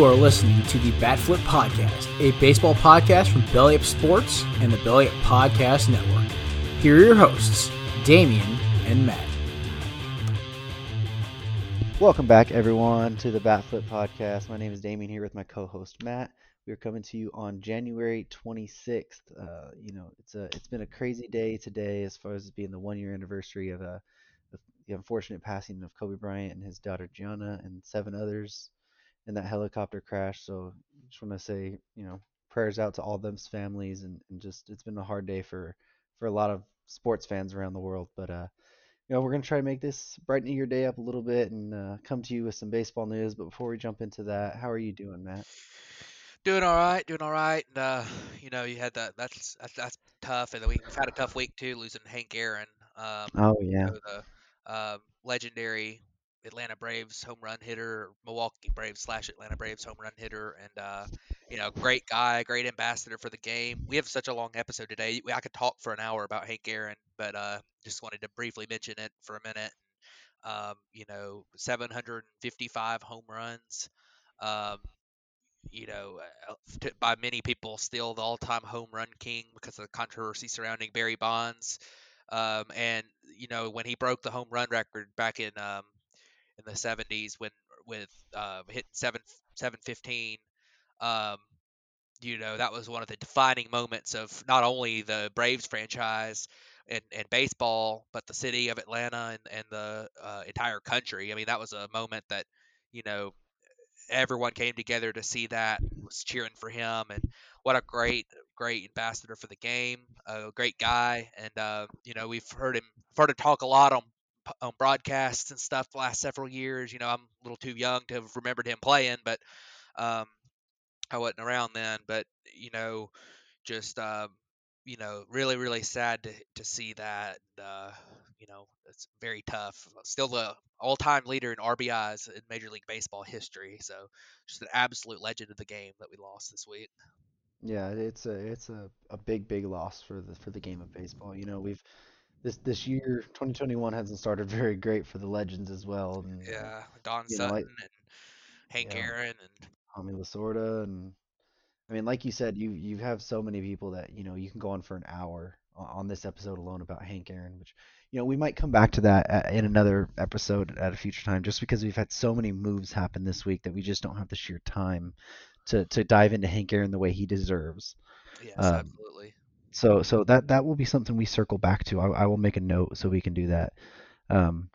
You are listening to the Batflip Podcast, a baseball podcast from Belly Up Sports and the Belly Up Podcast Network. Here are your hosts, Damian and Matt. Welcome back, everyone, to the Batflip Podcast. My name is Damian here with my co-host Matt. We are coming to you on January 26th. Uh, you know, it's a it's been a crazy day today as far as being the one year anniversary of uh, the unfortunate passing of Kobe Bryant and his daughter Gianna and seven others in that helicopter crash. So just want to say, you know, prayers out to all them's families and, and just it's been a hard day for for a lot of sports fans around the world. But uh, you know, we're gonna try to make this brighten your day up a little bit and uh, come to you with some baseball news. But before we jump into that, how are you doing, Matt? Doing all right, doing all right. And uh, you know, you had that. That's that's, that's tough, and we've had a tough week too, losing Hank Aaron. Um, oh yeah. You know, the uh, legendary Atlanta Braves home run hitter, Milwaukee Braves slash Atlanta Braves home run hitter, and uh, you know, great guy, great ambassador for the game. We have such a long episode today. I could talk for an hour about Hank Aaron, but uh, just wanted to briefly mention it for a minute. Um, you know, 755 home runs. Um, you know, uh, by many people, still the all-time home run king because of the controversy surrounding Barry Bonds. Um, and you know, when he broke the home run record back in um, in the 70s when with uh, hit seven 715 um, you know that was one of the defining moments of not only the Braves franchise and, and baseball but the city of Atlanta and, and the uh, entire country. I mean that was a moment that you know everyone came together to see that was cheering for him and what a great great ambassador for the game a great guy and uh, you know we've heard him heard him talk a lot on on broadcasts and stuff the last several years. You know, I'm a little too young to have remembered him playing, but um, I wasn't around then. But you know, just um, you know, really, really sad to to see that. Uh, you know, it's very tough. Still the all-time leader in RBIs in Major League Baseball history. So, just an absolute legend of the game that we lost this week. Yeah, it's a it's a, a big big loss for the for the game of baseball. You know, we've this this year 2021 hasn't started very great for the legends as well. And, yeah, Don Sutton know, like, and Hank yeah, Aaron and Tommy Lasorda and I mean, like you said, you you have so many people that you know you can go on for an hour on this episode alone about Hank Aaron, which you know we might come back to that in another episode at a future time, just because we've had so many moves happen this week that we just don't have the sheer time to to dive into Hank Aaron the way he deserves. Yes, um, absolutely so so that that will be something we circle back to. I, I will make a note so we can do that. Um,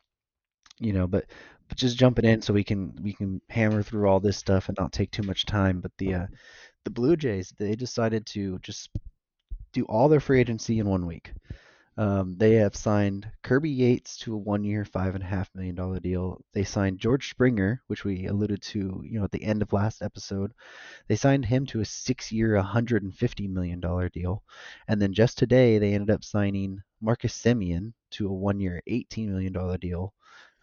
you know, but but just jumping in so we can we can hammer through all this stuff and not take too much time. But the uh, the Blue Jays they decided to just do all their free agency in one week. Um, they have signed Kirby Yates to a one-year, five and a half million dollar deal. They signed George Springer, which we alluded to, you know, at the end of last episode. They signed him to a six-year, 150 million dollar deal, and then just today they ended up signing Marcus Semien to a one-year, 18 million dollar deal.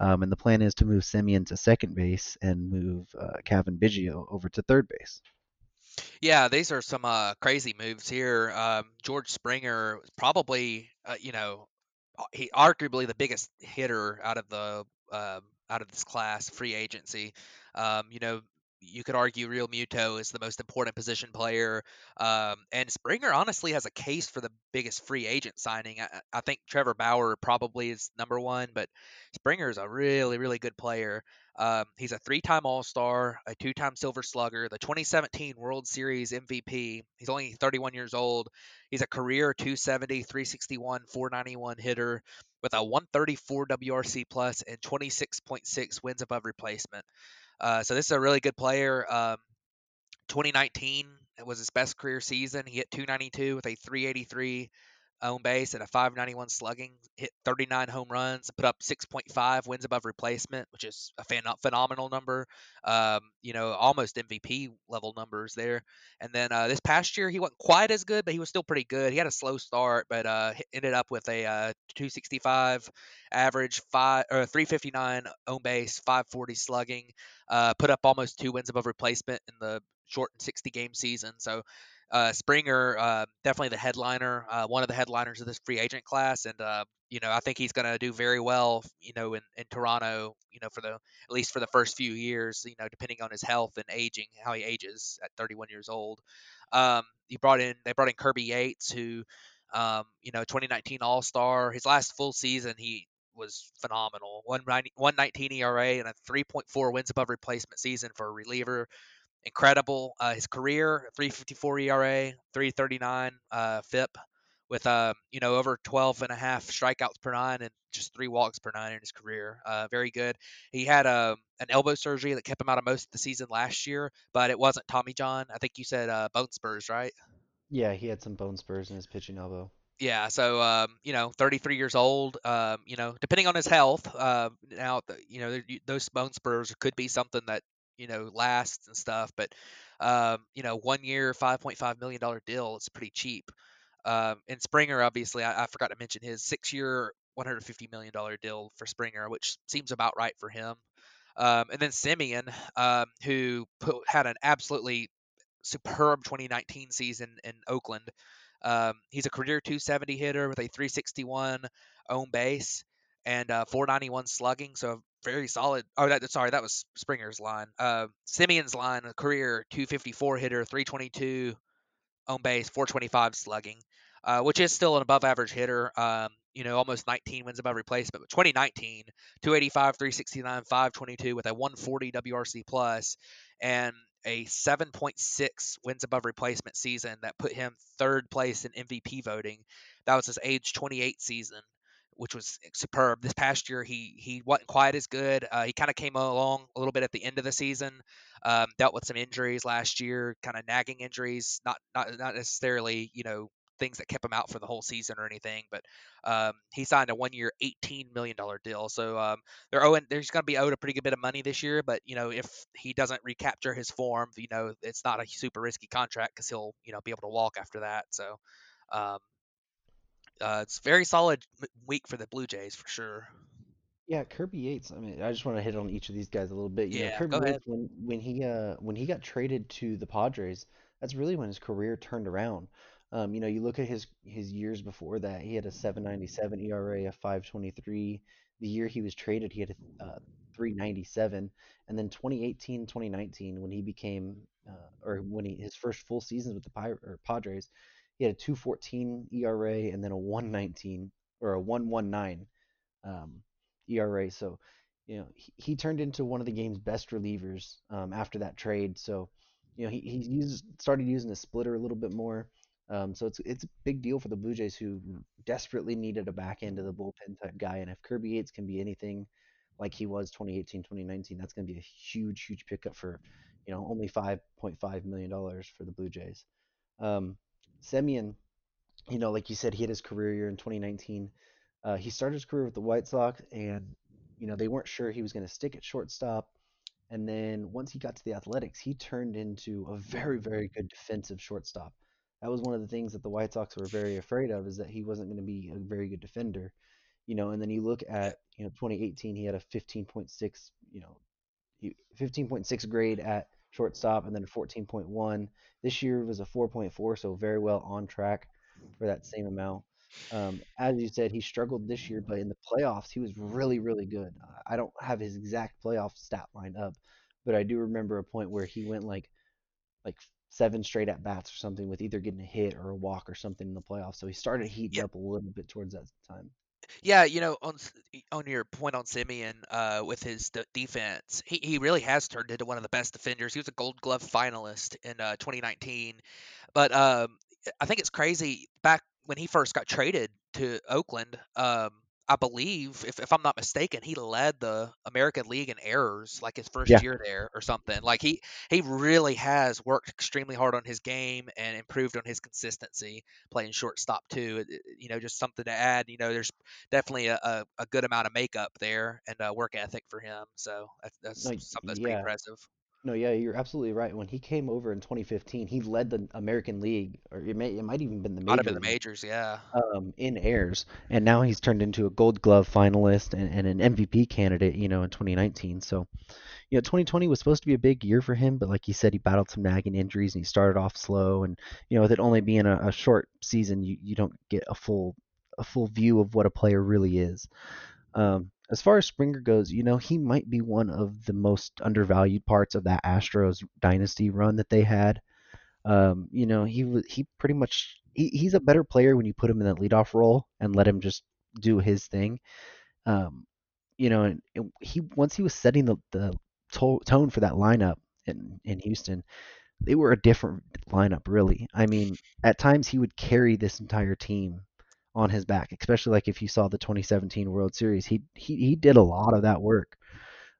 Um, and the plan is to move Simeon to second base and move uh, Cavan Biggio over to third base. Yeah, these are some uh, crazy moves here. Um, George Springer, probably, uh, you know, he arguably the biggest hitter out of the uh, out of this class, free agency. Um, you know, you could argue Realmuto is the most important position player, um, and Springer honestly has a case for the biggest free agent signing. I, I, think Trevor Bauer probably is number one, but Springer is a really, really good player. Um, he's a three-time All-Star, a two-time Silver Slugger, the 2017 World Series MVP. He's only 31 years old. He's a career 270, 361, 491 hitter with a 134 WRC plus and 26.6 wins above replacement. Uh, so this is a really good player. Um, 2019 was his best career season. He hit 292 with a 383 on base and a 591 slugging, hit 39 home runs, put up 6.5 wins above replacement, which is a phen- phenomenal number. Um, you know, almost MVP level numbers there. And then uh, this past year, he wasn't quite as good, but he was still pretty good. He had a slow start, but uh, ended up with a uh, 265 average, five or 359 on base, 540 slugging, uh, put up almost two wins above replacement in the short 60 game season. So uh, Springer, uh, definitely the headliner, uh, one of the headliners of this free agent class, and uh, you know I think he's going to do very well, you know, in, in Toronto, you know, for the at least for the first few years, you know, depending on his health and aging, how he ages at 31 years old. Um, he brought in they brought in Kirby Yates, who, um, you know, 2019 All Star. His last full season, he was phenomenal. 119 ERA and a 3.4 wins above replacement season for a reliever incredible. Uh, his career 354 ERA, 339 uh, FIP, with uh, you know over 12 and a half strikeouts per nine and just three walks per nine in his career. Uh, very good. He had a um, an elbow surgery that kept him out of most of the season last year, but it wasn't Tommy John. I think you said uh, bone spurs, right? Yeah, he had some bone spurs in his pitching elbow. Yeah, so um, you know, 33 years old. Um, you know, depending on his health, uh, now you know those bone spurs could be something that you know lasts and stuff. But um, you know, one year, five point five million dollar deal. It's pretty cheap. Um, and Springer, obviously, I, I forgot to mention his six year, one hundred fifty million dollar deal for Springer, which seems about right for him. Um, and then Semien, um, who put, had an absolutely superb 2019 season in Oakland. Um, he's a career 270 hitter with a 361 own base and uh, 491 slugging, so very solid. Oh, that sorry, that was Springer's line. Uh, Semien's line, a career 254 hitter, 322 on base, 425 slugging, uh, which is still an above average hitter. Um, you know, almost 19 wins above replacement. But 2019, 285, 369, 522 with a 140 WRC plus and a 7.6 wins above replacement season that put him third place in MVP voting. That was his age 28 season which was superb. This past year, he he wasn't quite as good. Uh, he kind of came along a little bit at the end of the season. Um, dealt with some injuries last year, kind of nagging injuries, not not not necessarily you know things that kept him out for the whole season or anything. But um, he signed a one-year, eighteen million dollar deal. So um, they're owing. There's going to be owed a pretty good bit of money this year. But you know, if he doesn't recapture his form, you know, it's not a super risky contract because he'll you know be able to walk after that. So. Um, uh, it's very solid week for the Blue Jays for sure. Yeah, Kirby Yates. I mean, I just want to hit on each of these guys a little bit. You yeah, know, Kirby Yates when when he uh when he got traded to the Padres, that's really when his career turned around. Um, you know, you look at his his years before that, he had a 7.97 ERA, a 5.23. The year he was traded, he had a uh, 3.97, and then 2018, 2019, when he became uh, or when he his first full seasons with the Pir- or Padres, he had a 2.14 ERA and then a 1.19 or a 1.19 um, ERA. So, you know, he, he, turned into one of the game's best relievers um, after that trade. So, you know, he, he used, started using the splitter a little bit more. Um, so it's it's a big deal for the Blue Jays who desperately needed a back end of the bullpen type guy. And if Kirby Yates can be anything like he was 2018, 2019, that's going to be a huge, huge pickup for, you know, only 5.5 million dollars for the Blue Jays. Um, Semien, you know, like you said, he had his career year in 2019. Uh, he started his career with the White Sox, and you know they weren't sure he was going to stick at shortstop. And then once he got to the Athletics, he turned into a very, very good defensive shortstop. That was one of the things that the White Sox were very afraid of, is that he wasn't going to be a very good defender. You know, and then you look at you know 2018, he had a 15.6, you know, 15.6 grade at shortstop, and then 14.1. This year was a 4.4, so very well on track for that same amount. Um, as you said, he struggled this year, but in the playoffs, he was really, really good. I don't have his exact playoff stat line up, but I do remember a point where he went like like seven straight at bats or something with either getting a hit or a walk or something in the playoffs. So he started heating yep. up a little bit towards that time. Yeah, you know, on on your point on Semien uh, with his d- defense, he, he really has turned into one of the best defenders. He was a Gold Glove finalist in uh, 2019, but um, I think it's crazy. Back when he first got traded to Oakland, um, I believe, if, if I'm not mistaken, he led the American League in errors like his first Yeah. year there or something. Like he he really has worked extremely hard on his game and improved on his consistency playing shortstop too. You know, just something to add. You know, there's definitely a, a, a good amount of makeup there and uh, work ethic for him. So that's, that's something that's pretty impressive. No, yeah, you're absolutely right. When he came over in 2015, he led the American League, or it may it might even been the majors. Might have been the majors, yeah. um, in airs, and now he's turned into a Gold Glove finalist and, and an MVP candidate, you know, in 2019. So, you know, 2020 was supposed to be a big year for him, but like you said, he battled some nagging injuries and he started off slow. And you know, with it only being a, a short season, you, you don't get a full a full view of what a player really is. Um, as far as Springer goes, you know, he might be one of the most undervalued parts of that Astros dynasty run that they had. Um, you know, he he pretty much he, he's a better player when you put him in the leadoff role and let him just do his thing. Um, you know, and he once he was setting the the to- tone for that lineup in in Houston, they were a different lineup, really. I mean, at times he would carry this entire team on his back, especially like if you saw the 2017 World Series. He he he did a lot of that work.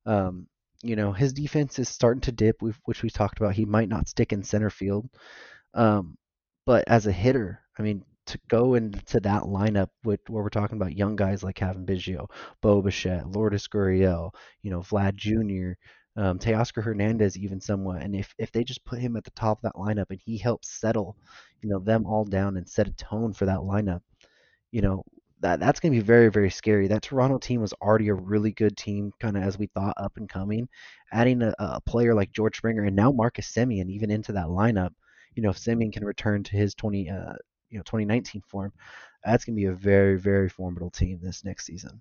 Um, you know, his defense is starting to dip, which we talked about. He might not stick in center field, um, but as a hitter, I mean, to go into that lineup with where we're talking about young guys like Cavan Biggio, Bo Bichette, Lourdes Gurriel, you know, Vlad Jr., um, Teoscar Hernandez, even somewhat. And if, if they just put him at the top of that lineup and he helps settle, you know, them all down and set a tone for that lineup, you know, that that's going to be very very scary. That Toronto team was already a really good team, kind of as we thought up and coming. Adding a, a, player like George Springer and now Marcus Semien even into that lineup, you know, if Semien can return to his 20 uh, you know 2019 form, that's going to be a very very formidable team this next season.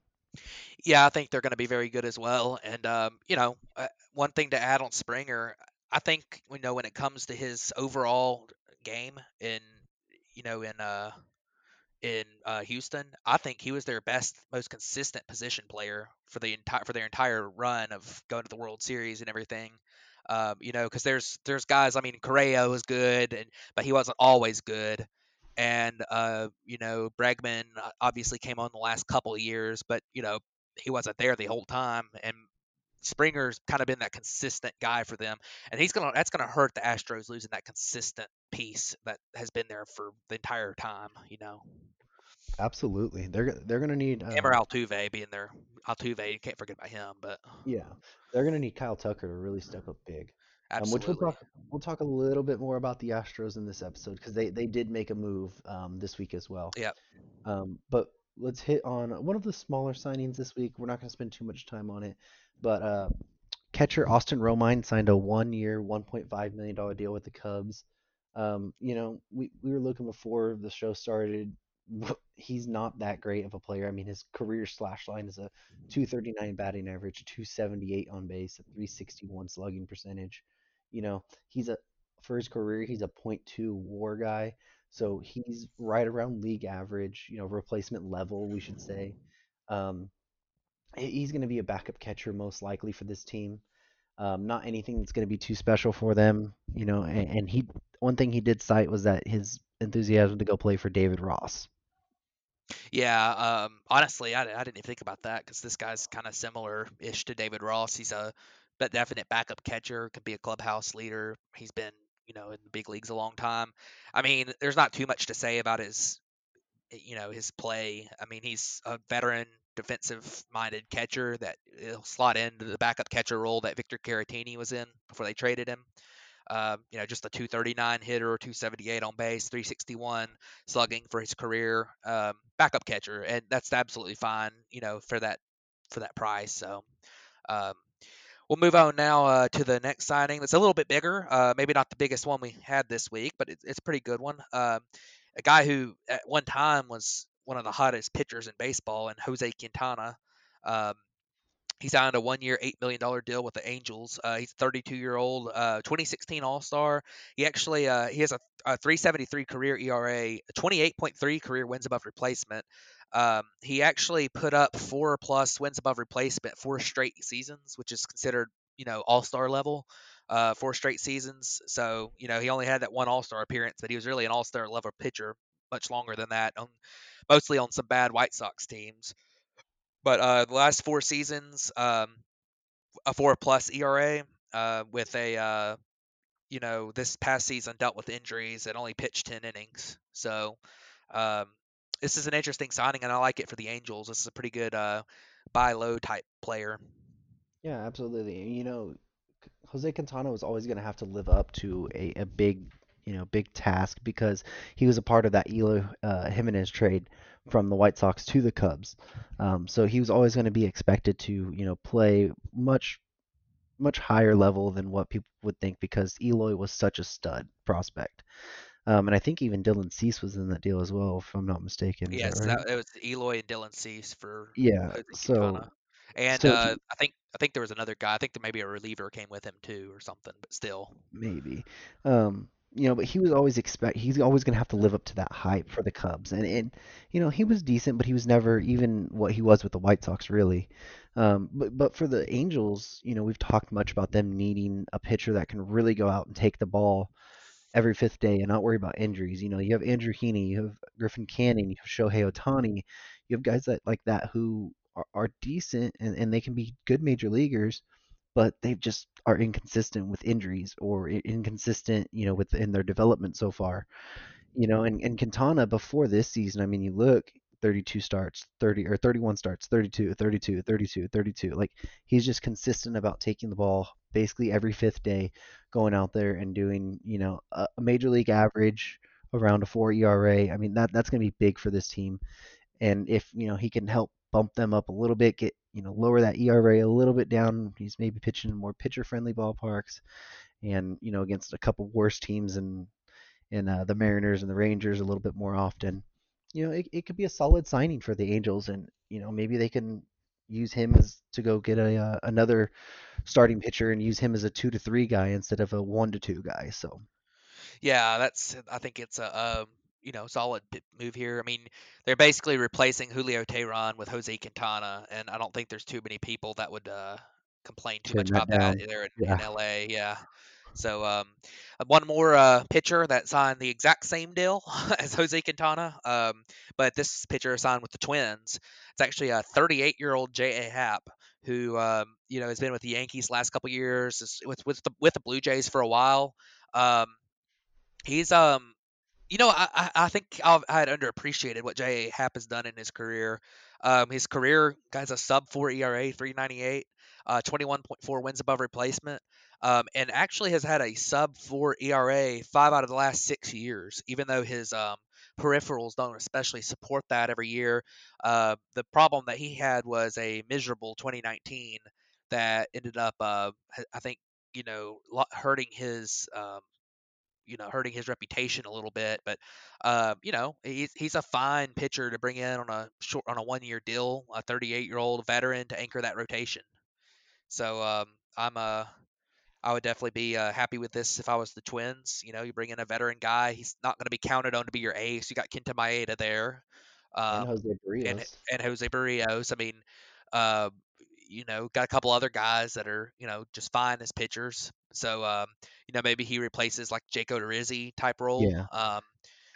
Yeah, I think they're going to be very good as well. And um, you know, uh, one thing to add on Springer, I think you know when it comes to his overall game in you know in uh in uh, Houston, I think he was their best, most consistent position player for the entire for their entire run of going to the World Series and everything. Um, you know, because there's there's guys. I mean, Correa was good, and but he wasn't always good. And uh, you know, Bregman uh, obviously came on the last couple years, but you know, he wasn't there the whole time. And Springer's kind of been that consistent guy for them, and he's gonna that's gonna hurt the Astros losing that consistent piece that has been there for the entire time. You know. Absolutely, they're they're gonna need him or um Altuve being there. Altuve, you can't forget about him, but yeah, they're gonna need Kyle Tucker to really step up big. Absolutely. Um, which we'll talk we'll talk a little bit more about the Astros in this episode because they they did make a move um, this week as well. Yeah. Um, but let's hit on one of the smaller signings this week. We're not going to spend too much time on it, but uh, catcher Austin Romine signed a one-year, 1.5 million dollar deal with the Cubs. Um, you know, we we were looking before the show started. He's not that great of a player. I mean, his career slash line is a 239 batting average, 278 on base, a 361 slugging percentage. You know, he's a for his career, he's a .2 WAR guy. So he's right around league average, you know, replacement level, we should say. Um, he's going to be a backup catcher most likely for this team. Um, not anything that's going to be too special for them, you know. And, and, he, one thing he did cite was that his enthusiasm to go play for David Ross. Yeah, um, honestly, I, I didn't even think about that because this guy's kind of similar-ish to David Ross. He's a but definite backup catcher, could be a clubhouse leader. He's been you know in the big leagues a long time. I mean, there's not too much to say about his you know his play. I mean, he's a veteran defensive-minded catcher that he'll slot into the backup catcher role that Victor Caratini was in before they traded him. Um, you know, just a 239 hitter, 278 on base, 361 slugging for his career, um, backup catcher, and that's absolutely fine. You know, for that for that price. So, um, We'll move on now uh, to the next signing. That's a little bit bigger. Uh, maybe not the biggest one we had this week, but it's, it's a pretty good one. Um, a guy who at one time was one of the hottest pitchers in baseball, and Jose Quintana. Um, he signed a one-year, eight million dollar deal with the Angels. Uh, he's a 32-year-old, uh, 2016 All-Star. He actually uh, he has a, a 3.73 career ERA, 28.3 career wins above replacement. Um, he actually put up four plus wins above replacement four straight seasons, which is considered you know all star level. Uh, four straight seasons. So you know he only had that one all star appearance, but he was really an all star level pitcher much longer than that, on mostly on some bad White Sox teams. But uh, the last four seasons, um, a four plus ERA uh, with a uh, you know this past season dealt with injuries and only pitched ten innings. So um, this is an interesting signing, and I like it for the Angels. This is a pretty good uh, buy low type player. Yeah, absolutely. You know, Jose Quintana was always going to have to live up to a, a big, you know, big task because he was a part of that Eloy uh, Jimenez trade from the White Sox to the Cubs. Um, so he was always going to be expected to, you know, play much much higher level than what people would think because Eloy was such a stud prospect. Um, and I think even Dylan Cease was in that deal as well, if I'm not mistaken. Yes, that right? that, it was Eloy and Dylan Cease for yeah. So, and so uh, I think I think there was another guy. I think there maybe a reliever came with him too, or something. But still, maybe. Um, you know, but he was always expect he's always going to have to live up to that hype for the Cubs, and and you know he was decent, but he was never even what he was with the White Sox really. Um, but but for the Angels, you know, we've talked much about them needing a pitcher that can really go out and take the ball every fifth day and not worry about injuries. You know, you have Andrew Heaney, you have Griffin Canning, you have Shohei Ohtani, you have guys that like that who are, are decent and, and they can be good major leaguers, but they just are inconsistent with injuries or inconsistent, you know, within their development so far. You know, and, and Quintana before this season, I mean, you look, 32 starts, 30 or 31 starts, 32, 32, 32, 32. Like he's just consistent about taking the ball basically every fifth day, going out there and doing, you know, a, major league average around a 4 ERA. I mean, that that's going to be big for this team. And if, you know, he can help bump them up a little bit, get, you know, lower that ERA a little bit down, he's maybe pitching in more pitcher friendly ballparks and, you know, against a couple worse teams and in uh, the Mariners and the Rangers a little bit more often you know, it, it could be a solid signing for the Angels, and you know maybe they can use him as to go get a uh, another starting pitcher and use him as a two to three guy instead of a one to two guy. So, yeah, that's I think it's a um, you know solid move here. I mean, they're basically replacing Julio Teheran with Jose Quintana, and I don't think there's too many people that would uh, complain too much about down. that there in, yeah. in LA. Yeah. So um, uh, one more uh, pitcher that signed the exact same deal as Jose Quintana, um, but this pitcher signed with the Twins. It's actually a 38-year-old J.A. Happ who um, you know has been with the Yankees last couple years, with with the with the Blue Jays for a while. Um, he's um you know, I, I think I've, I had underappreciated what J.A. Happ has done in his career. Um, his career has a sub 4 ERA, 398, uh, 21.4 wins above replacement um, and actually has had a sub four ERA five out of the last six years, even though his um, peripherals don't especially support that every year. Uh, the problem that he had was a miserable 2019 that ended up, uh, I think, you know, hurting his. Um, you know, hurting his reputation a little bit, but uh, you know, he's he's a fine pitcher to bring in on a short on a one year deal, a 38 year old veteran to anchor that rotation. So um, I'm a I would definitely be uh, happy with this if I was the Twins. You know, you bring in a veteran guy. He's not going to be counted on to be your ace. You got Kenta Maeda there. Um, and Jose Barrios, And, and, Jose Berrios. I mean, uh, you know, got a couple other guys that are, you know, just fine as pitchers. So, um, you know, maybe he replaces like Jake Odorizzi type role. Yeah. Um,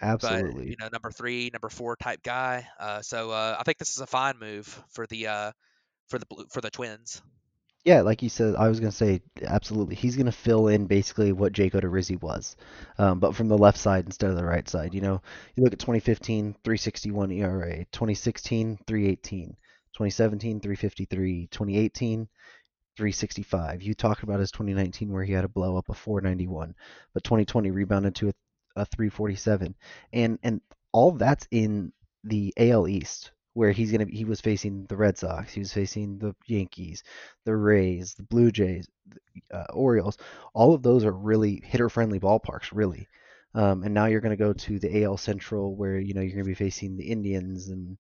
Absolutely. But, you know, number three, number four type guy. Uh, so uh, I think this is a fine move for the uh, for the for the Twins. Yeah, like you said, I was gonna say absolutely. He's gonna fill in basically what Jake Odorizzi was, um, but from the left side instead of the right side. You know, you look at 2015, 361 ERA, 2016, 318, 2017, 353, 2018, 365. You talked about his 2019 where he had a blow up of 491, but 2020 rebounded to a, a 347, and and all that's in the AL East where he's gonna he was facing the Red Sox, he was facing the Yankees, the Rays, the Blue Jays, uh, Orioles. All of those are really hitter friendly ballparks, really. Um, and now you're going to go to the AL Central, where you know you're going to be facing the Indians and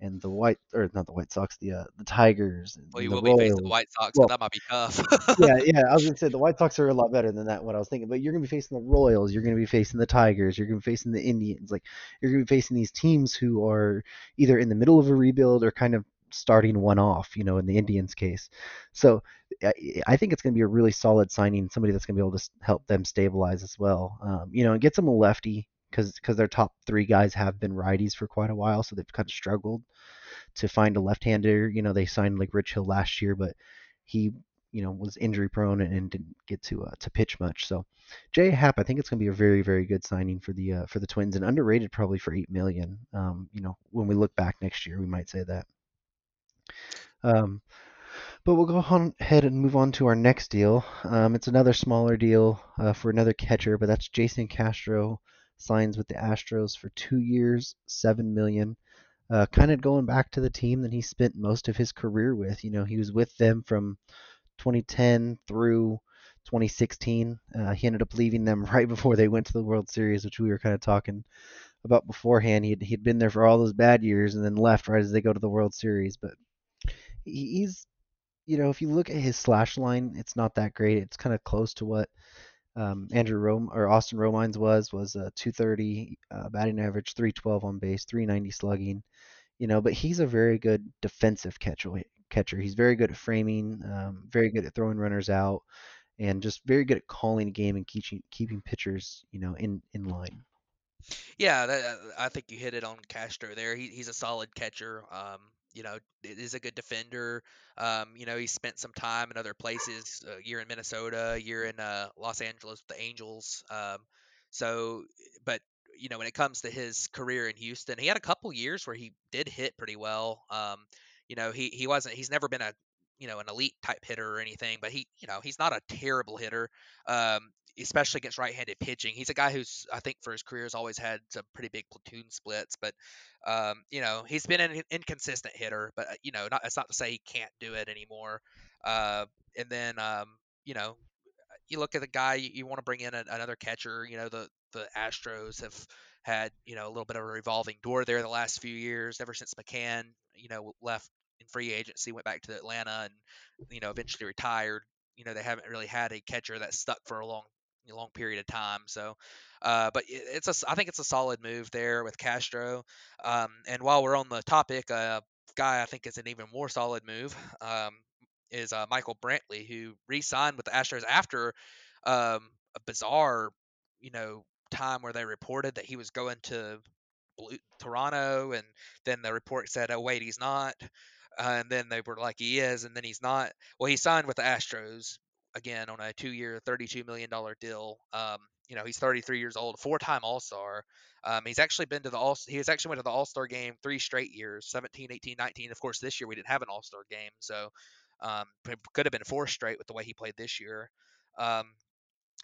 and the White or not the White Sox, the uh, the Tigers. well, you will Royals. be facing the White Sox, well, but that might be tough. yeah, yeah. I was to say the White Sox are a lot better than that. What I was thinking, but you're going to be facing the Royals, you're going to be facing the Tigers, you're going to be facing the Indians. Like you're going to be facing these teams who are either in the middle of a rebuild or kind of starting one off, you know, in the Indians case. So I think it's going to be a really solid signing, somebody that's going to be able to help them stabilize as well. Um, you know, and get a lefty because their top three guys have been righties for quite a while, so they've kind of struggled to find a left-hander. You know, they signed like Rich Hill last year, but he you know was injury prone and, and didn't get to uh, to pitch much. So Jay Happ, I think it's going to be a very very good signing for the uh, for the Twins and underrated probably for eight million. Um, you know, when we look back next year, we might say that. Um, but we'll go on ahead and move on to our next deal. Um, it's another smaller deal uh, for another catcher, but that's Jason Castro signs with the Astros for two years, seven million. Uh, kind of going back to the team that he spent most of his career with. You know, he was with them from 2010 through 2016. Uh, he ended up leaving them right before they went to the World Series, which we were kind of talking about beforehand. He'd he'd been there for all those bad years and then left right as they go to the World Series. But he's, you know, if you look at his slash line, it's not that great. It's kind of close to what um, Andrew Rome or Austin Romine's was was uh, 230 uh, batting average, 312 on base, 390 slugging. You know, but he's a very good defensive catcher. Catcher. He's very good at framing, um, very good at throwing runners out, and just very good at calling a game and keeping keeping pitchers, you know, in in line. Yeah, that, uh, I think you hit it on Castro there. He, he's a solid catcher. Um, you know, is a good defender. Um, you know, he spent some time in other places. A year in Minnesota, a year in uh, Los Angeles with the Angels. Um, so, but you know, when it comes to his career in Houston, he had a couple years where he did hit pretty well. Um, you know, he he wasn't. He's never been a you know an elite type hitter or anything, but he you know he's not a terrible hitter. Um, especially against right-handed pitching. He's a guy who's I think for his career has always had some pretty big platoon splits, but um, you know he's been an inconsistent hitter. But uh, you know, not, it's not to say he can't do it anymore. Uh, and then um, you know, you look at the guy you, you want to bring in a, another catcher. You know, the the Astros have had you know a little bit of a revolving door there the last few years, ever since McCann you know left in free agency, went back to Atlanta, and you know eventually retired. You know they haven't really had a catcher that stuck for a long long period of time. So, uh, but it's a I think it's a solid move there with Castro. Um, and while we're on the topic, a guy I think is an even more solid move um, is uh, Michael Brantley, who re-signed with the Astros after um, a bizarre, you know, time where they reported that he was going to Blue, Toronto, and then the report said, "Oh wait, he's not." Uh, and then they were like, "He is," and then he's not. Well, he signed with the Astros again on a two-year, $32 million deal. Um, you know, he's 33 years old, four-time All-Star. Um, he's actually been to the All. He has actually went to the All-Star game three straight years, 17, 18, 19. Of course, this year we didn't have an All-Star game, so um, could have been four straight with the way he played this year. Um,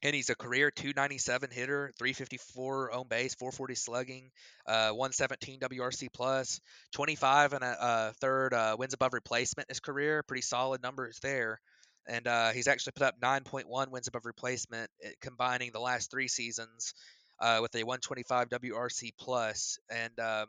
and he's a career 297 hitter, 354 on base, 440 slugging, uh, 117 WRC plus, 25 and a, a third uh, wins above replacement in his career. Pretty solid numbers there and uh, he's actually put up 9.1 wins above replacement, eh, combining the last three seasons uh, with a 125 WRC plus and um,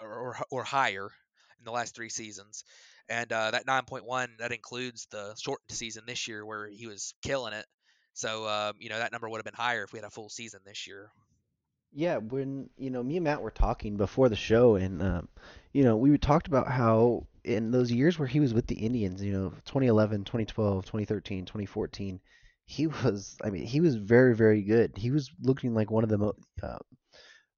or, or higher in the last three seasons. And uh, that 9.1 that includes the shortened season this year where he was killing it. So um, you know that number would have been higher if we had a full season this year. Yeah, when you know me and Matt were talking before the show, and um, you know we talked about how in those years where he was with the Indians, you know, 2011, 2012, 2013, 2014, he was, I mean, he was very, very good. He was looking like one of the mo- uh,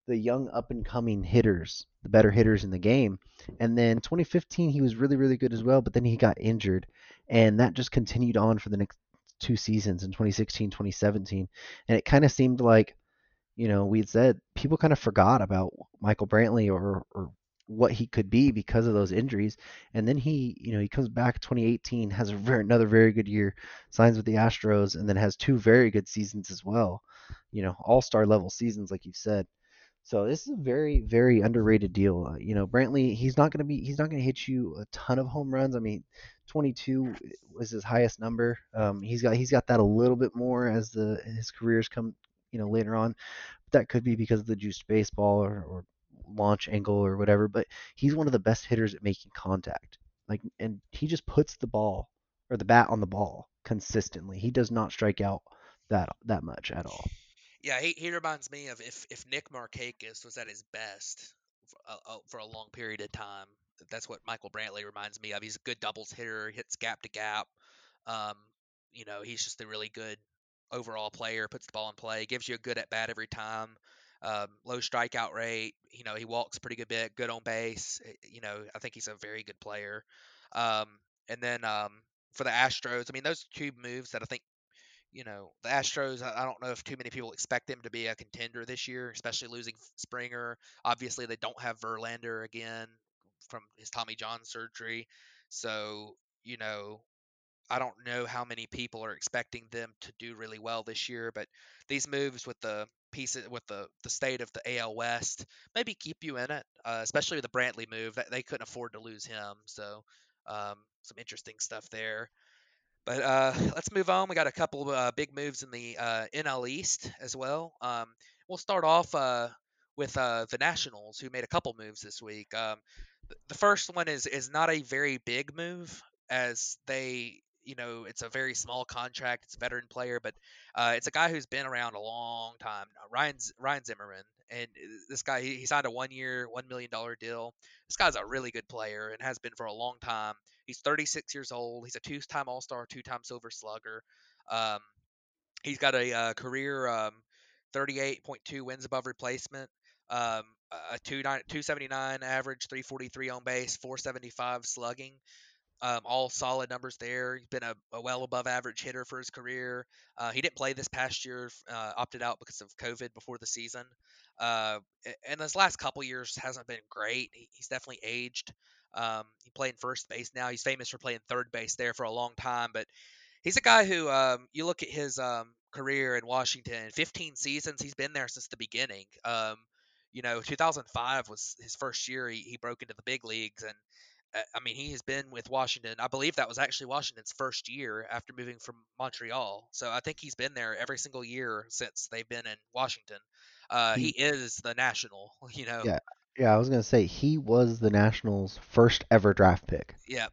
the young up and coming hitters, the better hitters in the game. And then 2015, he was really, really good as well. But then he got injured, and that just continued on for the next two seasons in 2016, 2017. And it kind of seemed like you know, we had said people kind of forgot about Michael Brantley or, or what he could be because of those injuries. And then he, you know, he comes back 2018, has a very, another very good year, signs with the Astros, and then has two very good seasons as well. You know, all star level seasons, like you said. So this is a very, very underrated deal. Uh, you know, Brantley, he's not going to be, he's not going to hit you a ton of home runs. I mean, 22 was his highest number. Um, he's got, he's got that a little bit more as the his careers come, you know, later on. But that could be because of the juiced baseball or, or launch angle or whatever, but he's one of the best hitters at making contact. Like, and he just puts the ball or the bat on the ball consistently. He does not strike out that that much at all. Yeah, he, he reminds me of if if Nick Markakis was at his best for a, for a long period of time. That's what Michael Brantley reminds me of. He's a good doubles hitter, hits gap to gap. Um, you know, he's just a really good overall player. Puts the ball in play, gives you a good at bat every time um, low strikeout rate. You know, he walks pretty good bit, good on base. Eh, you know, I think he's a very good player. Um, and then um, for the Astros, I mean, those two moves that I think, you know, the Astros, I don't know if too many people expect them to be a contender this year, especially losing Springer. Obviously, they don't have Verlander again from his Tommy John surgery. So, you know, I don't know how many people are expecting them to do really well this year, but these moves with the pieces with the the state of the AL West maybe keep you in it, uh, especially with the Brantley move. They couldn't afford to lose him, so um, some interesting stuff there. But uh, let's move on. We got a couple uh, big moves in the uh, NL East as well. Um, we'll start off uh, with uh, the Nationals, who made a couple moves this week. Um, the first one is is not a very big move, as they, you know, it's a very small contract. It's a veteran player, but uh, it's a guy who's been around a long time. Ryan Ryan Zimmerman, and this guy he, he signed a one year, one million dollar deal. This guy's a really good player and has been for a long time. He's 36 years old. He's a two-time All-Star, two-time Silver Slugger. Um, he's got a uh, career um, 38.2 wins above replacement, um, a 279 average, 343 on base, 475 slugging. Um, all solid numbers there. He's been a, a, well above average hitter for his career. Uh, he didn't play this past year, uh, opted out because of COVID before the season. Uh, and his last couple years hasn't been great. He, he's definitely aged. Um, he played first base now. He's famous for playing third base there for a long time, but he's a guy who um, you look at his um, career in Washington, 15 seasons. He's been there since the beginning. Um, you know, 2005 was his first year. He, he broke into the big leagues, and I mean, he has been with Washington. I believe that was actually Washington's first year after moving from Montreal. So I think he's been there every single year since they've been in Washington. Uh, he, he is the national, you know. Yeah, yeah. I was gonna say he was the Nationals' first ever draft pick. Yeah.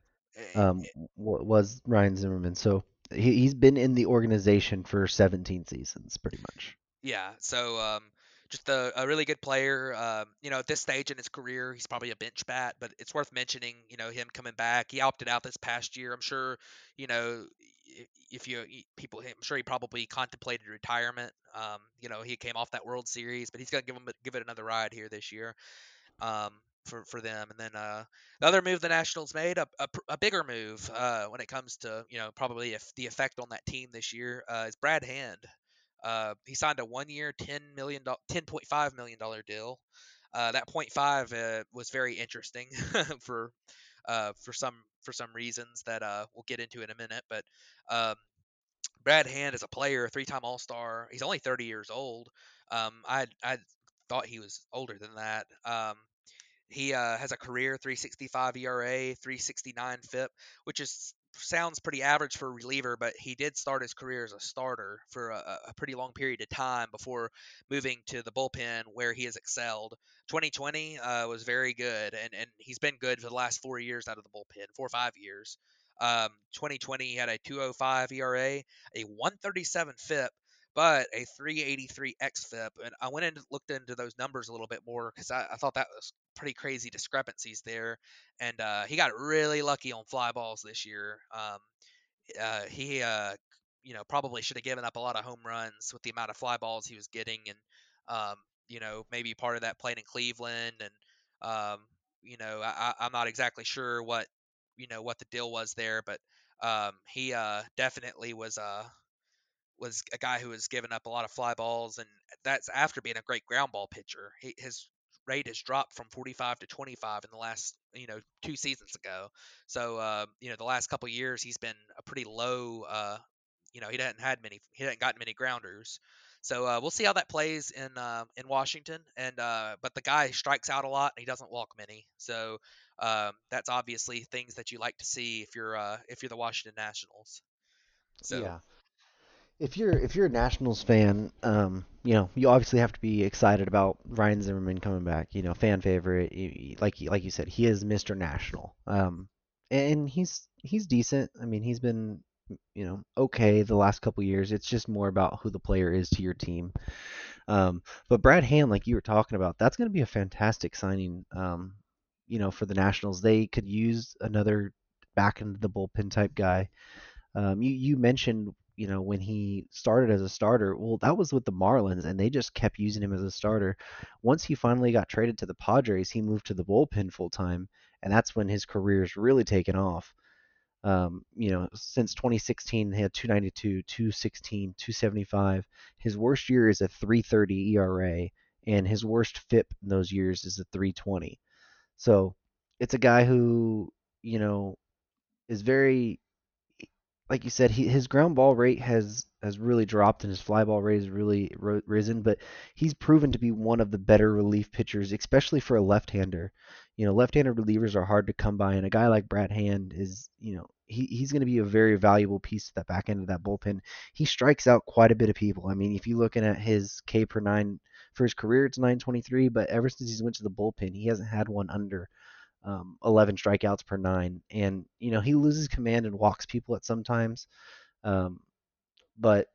Um, was Ryan Zimmerman. So he he's been in the organization for 17 seasons, pretty much. Yeah. So um, just a, a really good player. Um, you know, at this stage in his career, he's probably a bench bat, but it's worth mentioning. You know, him coming back. He opted out this past year. I'm sure. You know, if you people, I'm sure he probably contemplated retirement. Um, you know, he came off that World Series, but he's gonna give him give it another ride here this year. Um, for, for them. And then uh, the other move the Nationals made, a, a, a bigger move uh, when it comes to you know probably if the effect on that team this year uh, is Brad Hand. Uh, he signed a one-year, ten million, ten point five million dollar deal. Uh, that point five uh, was very interesting for uh, for some for some reasons that uh, we'll get into in a minute. But um, Brad Hand is a player, three-time All-Star. He's only 30 years old. Um, I I thought he was older than that. Um, he uh, has a career 365 ERA, 369 FIP, which is sounds pretty average for a reliever, but he did start his career as a starter for a, a, pretty long period of time before moving to the bullpen where he has excelled. 2020 uh, was very good, and, and he's been good for the last four years out of the bullpen, four or five years. Um, 2020 he had a 205 ERA, a 137 FIP, but a 383 xFIP. And I went and looked into those numbers a little bit more because I, I, thought that was pretty crazy discrepancies there. And uh, he got really lucky on fly balls this year. Um, uh, he, uh, you know, probably should have given up a lot of home runs with the amount of fly balls he was getting. And, um, you know, maybe part of that played in Cleveland. And, um, you know, I, I'm not exactly sure what, you know, what the deal was there, but um, he uh, definitely was uh, was a guy who was giving up a lot of fly balls, and that's after being a great ground ball pitcher. He, his rate has dropped from 45 to 25 in the last you know two seasons ago. So uh, you know the last couple years he's been a pretty low. Uh, you know he hasn't had many. He hasn't gotten many grounders. So uh, we'll see how that plays in uh, in Washington. And uh, but the guy strikes out a lot and he doesn't walk many. So um, that's obviously things that you like to see if you're uh, if you're the Washington Nationals. So. Yeah if you're if you're a Nationals fan, um, you know you obviously have to be excited about Ryan Zimmerman coming back. You know, fan favorite, like like you said, he is Mr. National, um, and he's he's decent. I mean, he's been you know okay the last couple years. It's just more about who the player is to your team. Um, but Brad Hand, like you were talking about, that's going to be a fantastic signing. Um, you know, for the Nationals, they could use another back into the bullpen type guy. Um, you you mentioned you know, when he started as a starter, well, that was with the Marlins, and they just kept using him as a starter. Once he finally got traded to the Padres, he moved to the bullpen full time, and that's when his career's really taken off. Um, you know, since 2016, he had 292, 216, 275. His worst year is a 330 ERA, and his worst FIP in those years is a 320. So it's a guy who, you know, is very like you said, he, his ground ball rate has has really dropped and his fly ball rate has really risen, but he's proven to be one of the better relief pitchers, especially for a left-hander. You know, left-handed relievers are hard to come by, and a guy like Brad Hand is, you know, he, he's going to be a very valuable piece to that back end of that bullpen. He strikes out quite a bit of people. I mean, if you're looking at his K per nine for his career, it's 923, but ever since he's went to the bullpen, he hasn't had one under um, 11 strikeouts per nine. And you know, he loses command and walks people at sometimes, um, but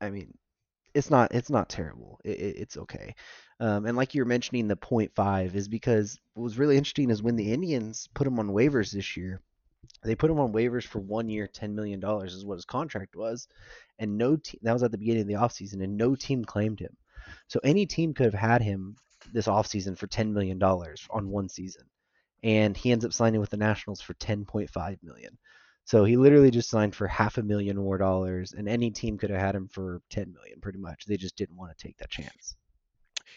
I mean, it's not it's not terrible. It, it, it's okay. Um, and like you were mentioning, the 0.5 is because what was really interesting is when the Indians put him on waivers this year, they put him on waivers for one year, $10 million is what his contract was. And no team, that was at the beginning of the offseason, and no team claimed him. So any team could have had him this offseason for $10 million on one season. And he ends up signing with the Nationals for 10.5 million. So he literally just signed for half a million more dollars, and any team could have had him for 10 million, pretty much. They just didn't want to take that chance.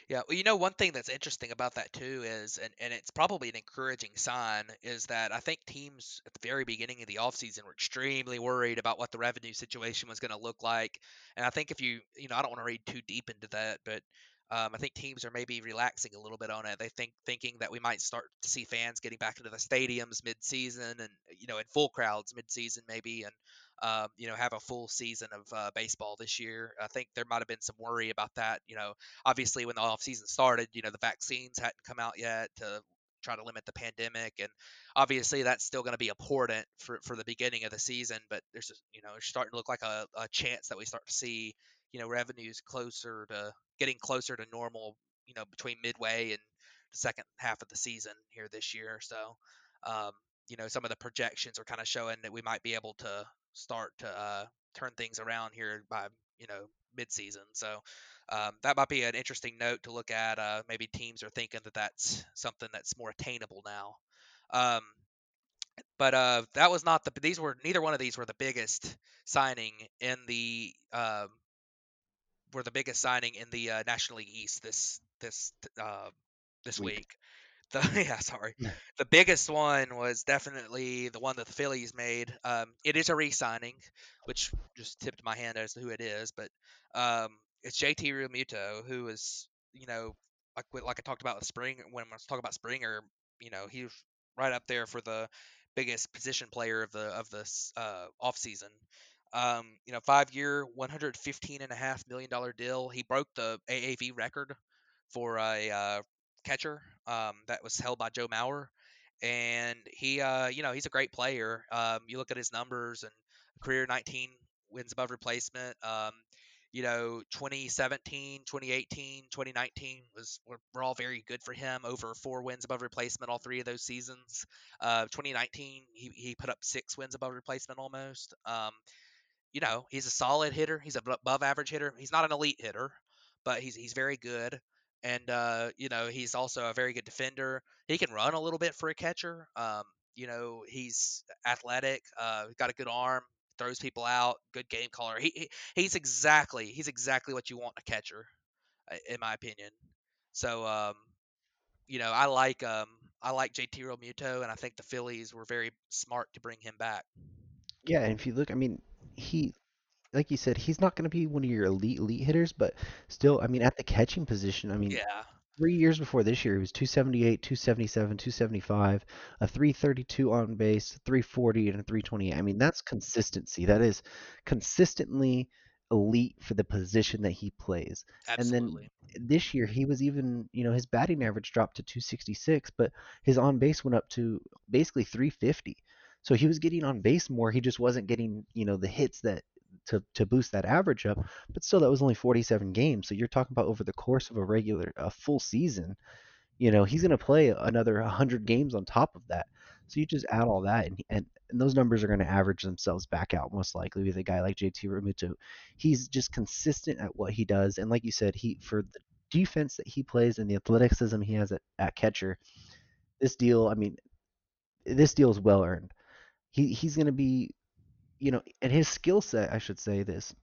Yeah, well, you know, one thing that's interesting about that too is, and, and it's probably an encouraging sign, is that I think teams at the very beginning of the offseason were extremely worried about what the revenue situation was going to look like. And I think if you, you know, I don't want to read too deep into that, but um, I think teams are maybe relaxing a little bit on it. They think thinking that we might start to see fans getting back into the stadiums mid-season, and you know, in full crowds mid-season maybe, and um, you know, have a full season of uh, baseball this year. I think there might have been some worry about that. You know, obviously when the off season started, you know, the vaccines hadn't come out yet to try to limit the pandemic, and obviously that's still going to be important for for the beginning of the season. But there's, you know, it's starting to look like a, a chance that we start to see you know revenues closer to getting closer to normal you know between midway and the second half of the season here this year. So um, you know some of the projections are kind of showing that we might be able to start to uh, turn things around here by you know mid-season. So um, that might be an interesting note to look at uh, maybe teams are thinking that that's something that's more attainable now. Um, but uh, that was not the these were neither one of these were the biggest signing in the um, were the biggest signing in the uh, National League East this this uh, this week. week. The yeah, sorry. the biggest one was definitely the one that the Phillies made. Um, it is a re-signing, which just tipped my hand as to who it is, but um, it's JT Realmuto, who is you know like like I talked about with Spring when I was talking about Springer, you know he's right up there for the biggest position player of the of this uh, off season. Um, you know, five year, one hundred fifteen and a half million dollar deal. He broke the AAV record for a uh, catcher um, that was held by Joe Mauer, and he, uh, you know, he's a great player. Um, you look at his numbers and career 19 wins above replacement. Um, you know, 2017, 2018, 2019 was were, all very good for him. Over four wins above replacement all three of those seasons. Uh, 2019, he, he put up six wins above replacement almost. You know, he's a solid hitter. He's an above average hitter. He's not an elite hitter, but he's he's very good. And uh, you know, he's also a very good defender. He can run a little bit for a catcher. Um, you know, he's athletic. Uh, got a good arm. Throws people out. Good game caller. He, he he's exactly he's exactly what you want a catcher, in my opinion. So um, you know, I like um I like JT Realmuto, and I think the Phillies were very smart to bring him back. Yeah, and if you look, I mean, he like you said, he's not going to be one of your elite elite hitters, but still, I mean, at the catching position, I mean, yeah. Three years before this year, he was 278, 277, 275, a 332 on base, 340, and a 328. I mean, that's consistency. That is consistently elite for the position that he plays. Absolutely. And then this year, he was even, you know, his batting average dropped to 266, but his on base went up to basically 350. So he was getting on base more. He just wasn't getting, you know, the hits that to to boost that average up. But still, that was only 47 games. So you're talking about over the course of a regular, a full season. You know, he's going to play another 100 games on top of that. So you just add all that, and and, and those numbers are going to average themselves back out most likely with a guy like JT Realmuto. He's just consistent at what he does, and like you said, he for the defense that he plays and the athleticism he has at, at catcher, this deal, I mean, this deal is well earned he he's going to be, you know, and his skill set, I should say this,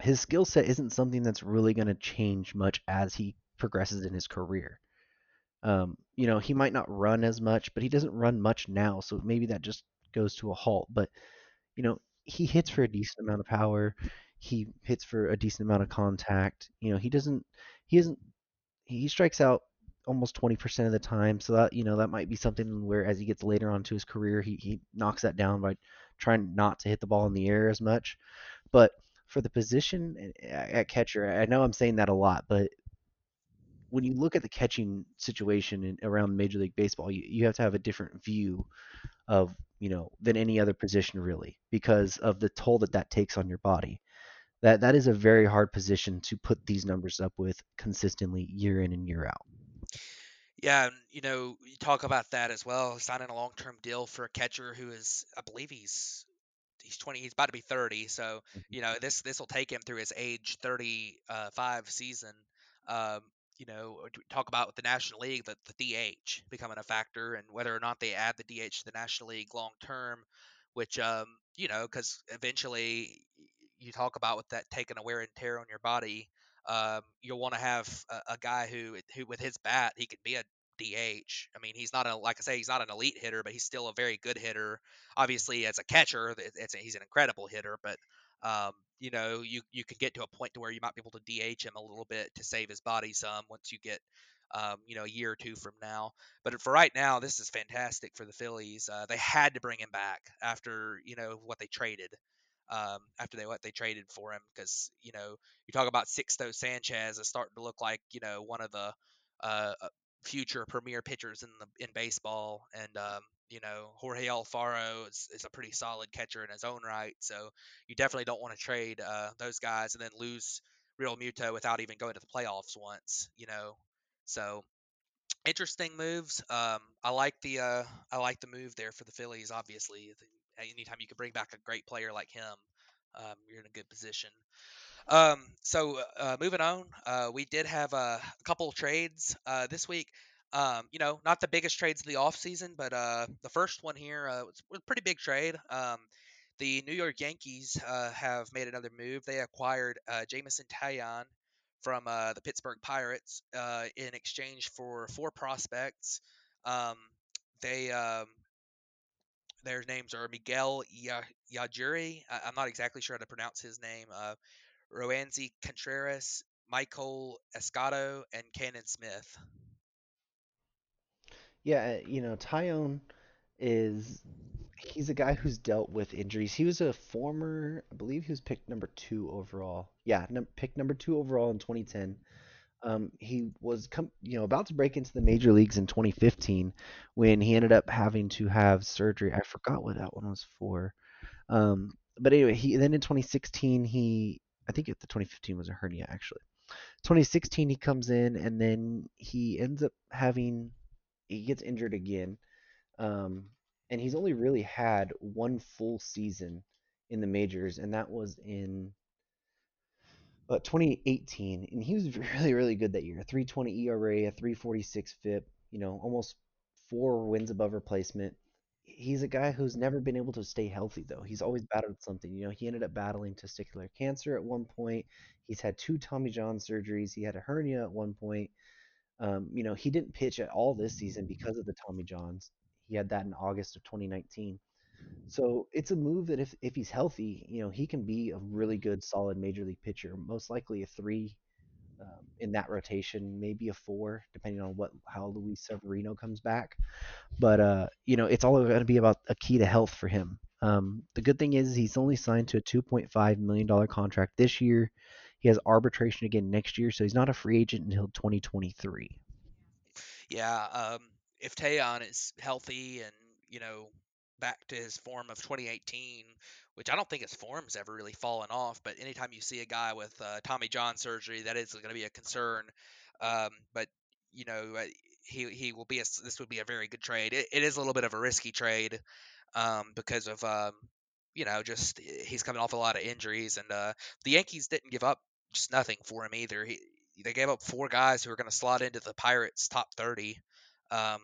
his skill set isn't something that's really going to change much as he progresses in his career. Um, you know, he might not run as much, but he doesn't run much now, so maybe that just goes to a halt. But you know, he hits for a decent amount of power. He hits for a decent amount of contact. You know, he doesn't he doesn't he strikes out almost 20% of the time. So that you know that might be something where as he gets later on to his career, he he knocks that down by trying not to hit the ball in the air as much. But for the position eh, at catcher, I know I'm saying that a lot, but when you look at the catching situation in, around Major League Baseball, you, you have to have a different view of you know than any other position really because of the toll that that takes on your body. That that is a very hard position to put these numbers up with consistently year in and year out. Yeah, and you know, you talk about that as well, signing a long-term deal for a catcher who is, I believe he's he's 20, he's about to be 30, so Mhm. you know, this this will take him through his age 35 season. Um, you know, talk about with the National League that the DH becoming a factor and whether or not they add the DH to the National League long term, which um, you know, because eventually you talk about with that taking a wear and tear on your body, um, you'll want to have a, a, guy who who with his bat he could be a DH. I mean, he's not a like I say, he's not an elite hitter, but he's still a very good hitter. Obviously, as a catcher, a, he's an incredible hitter, but um, you know, you you could get to a point to where you might be able to DH him a little bit to save his body some once you get um, you know, a year or two from now. But for right now, this is fantastic for the Phillies. Uh, they had to bring him back after you know what they traded um, after they what they traded for him because you know you talk about Sixto Sanchez is starting to look like you know one of the uh, uh, future premier pitchers in the in baseball, and um, you know Jorge Alfaro is, is a pretty solid catcher in his own right. So you definitely don't want to trade uh, those guys and then lose Realmuto without even going to the playoffs once. You know, so interesting moves. Um, I like the uh, I like the move there for the Phillies. Obviously, anytime you can bring back a great player like him, um, you're in a good position. Um, so uh, moving on, uh, we did have a, a couple trades uh, this week. Um, you know, not the biggest trades of the offseason, but uh, the first one here uh, was, was a pretty big trade. Um, the New York Yankees uh, have made another move. They acquired Jameson Taillon from the Pittsburgh Pirates in exchange for four prospects. Um, they um, their names are Miguel Yajuri. I- am not exactly sure how to pronounce his name. Uh, Roansy Contreras, Maikol Escotto, and Canaan Smith. Yeah, uh, you know, Taillon is he's a guy who's dealt with injuries. He was a former, I believe he was picked number two overall. Yeah, num- picked number two overall in 2010. Um, he was com- you know about to break into the major leagues in 2015 when he ended up having to have surgery. I forgot what that one was for. Um, but anyway, he then in 2016 he I think the 2015 was a hernia actually. 2016 he comes in and then he ends up having he gets injured again. Um, and he's only really had one full season in the majors, and that was in uh, 2018, and he was really, really good that year. 320 ERA, a 346 FIP, you know, almost four wins above replacement. He's a guy who's never been able to stay healthy, though. He's always battled something. You know, he ended up battling testicular cancer at one point. He's had two Tommy John surgeries. He had a hernia at one point. Um, you know, he didn't pitch at all this season because of the Tommy Johns. He had that in August of 2019. So it's a move that if if he's healthy, you know, he can be a really good, solid major league pitcher. Most likely a three um, in that rotation, maybe a four, depending on what how Luis Severino comes back. But uh, you know, it's all going to be about a key to health for him. Um, the good thing is he's only signed to a 2.5 million dollar contract this year. He has arbitration again next year, so he's not a free agent until 2023. Yeah, um, if Taillon is healthy and you know back to his form of 2018, which I don't think his form's ever really fallen off. But anytime you see a guy with uh, Tommy John surgery, that is going to be a concern. Um, but you know, uh, he he will be a, this would be a very good trade. It, it is a little bit of a risky trade um, because of um, you know just he's coming off a lot of injuries, and uh, the Yankees didn't give up just nothing for him either. He they gave up four guys who are going to slot into the Pirates top 30. Um,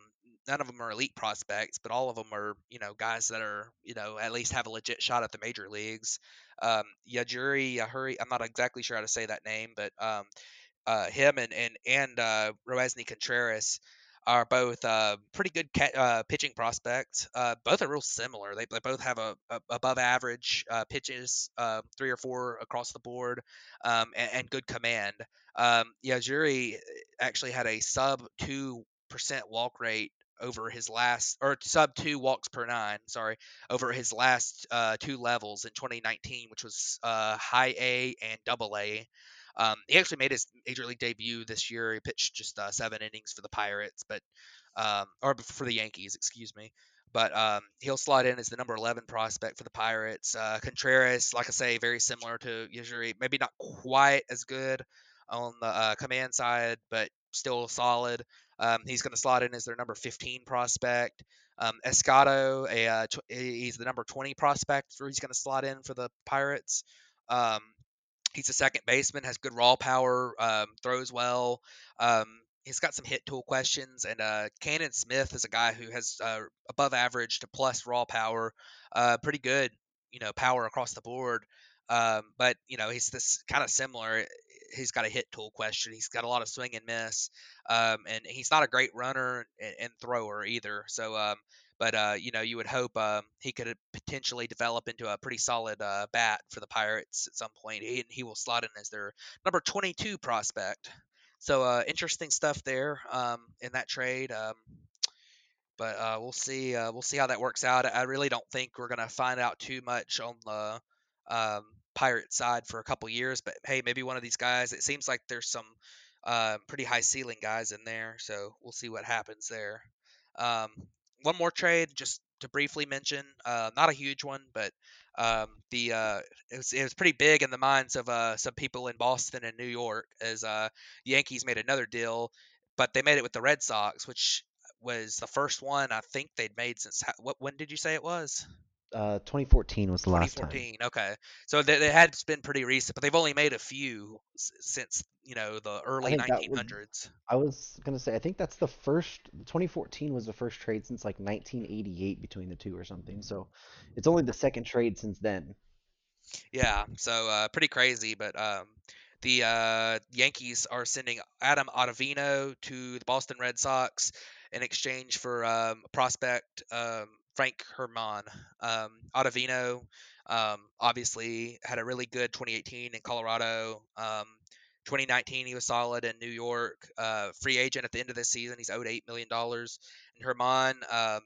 none of them are elite prospects, but all of them are, you know, guys that are, you know, at least have a legit shot at the major leagues. Um, Yajuri Yahuri, I'm not exactly sure how to say that name, but um, uh, him and and and uh, Roansy Contreras are both uh, pretty good ca- uh, pitching prospects. Uh, both are real similar. They, they both have a, a above average uh, pitches, uh, three or four across the board, um, and, and, good command. Um, Yajure actually had a sub two percent walk rate over his last or sub two walks per nine sorry over his last uh, two levels in 2019 which was uh, high a and double a. Um, he actually made his major league debut this year. He pitched just uh, seven innings for the pirates but um, or for the yankees excuse me. But um, he'll slot in as the number 11 prospect for the pirates. Uh, contreras like i say very similar to usually maybe not quite as good on the uh, command side but still solid um, he's going to slot in as their number 15 prospect. Um, Escotto, a, uh, tw- he's the number 20 prospect. He's going to slot in for the Pirates. Um, he's a second baseman, has good raw power, um, throws well. Um, he's got some hit tool questions, and uh, Canaan Smith is a guy who has uh, above average to plus raw power, uh, pretty good, you know, power across the board. Um, but you know, he's this kind of similar he's got a hit tool question. He's got a lot of swing and miss, um, and he's not a great runner and, and thrower either. So, um, but uh, you know, you would hope um, he could potentially develop into a pretty solid uh, bat for the Pirates at some point. He, he will slot in as their number 22 prospect. So, uh, interesting stuff there um, in that trade. Um, but uh, we'll see. Uh, we'll see how that works out. I really don't think we're gonna find out too much on the um, pirate side for a couple years, but hey, maybe one of these guys. It seems like there's some uh, pretty high ceiling guys in there, so we'll see what happens there. Um, one more trade, just to briefly mention, uh, not a huge one, but um, the uh, it, was, it was pretty big in the minds of uh, some people in Boston and New York as uh, Yankees made another deal, but they made it with the Red Sox, which was the first one I think they'd made since what when did you say it was? Uh, 2014 was the last 2014. Okay, so they, they had been pretty recent, but they've only made a few since you know the early 1900s. I was gonna say I think that's the first. 2014 was the first trade since like 1988 between the two or something. So it's only the second trade since then. Yeah, so uh, pretty crazy, but um, the uh, Yankees are sending Adam Ottavino to the Boston Red Sox in exchange for um, prospect um, Frank Herman. Um, Ottavino um, obviously had a really good 2018 in Colorado. Um, 2019 he was solid in New York. Uh, free agent at the end of this season. He's owed eight million dollars. And Herman um,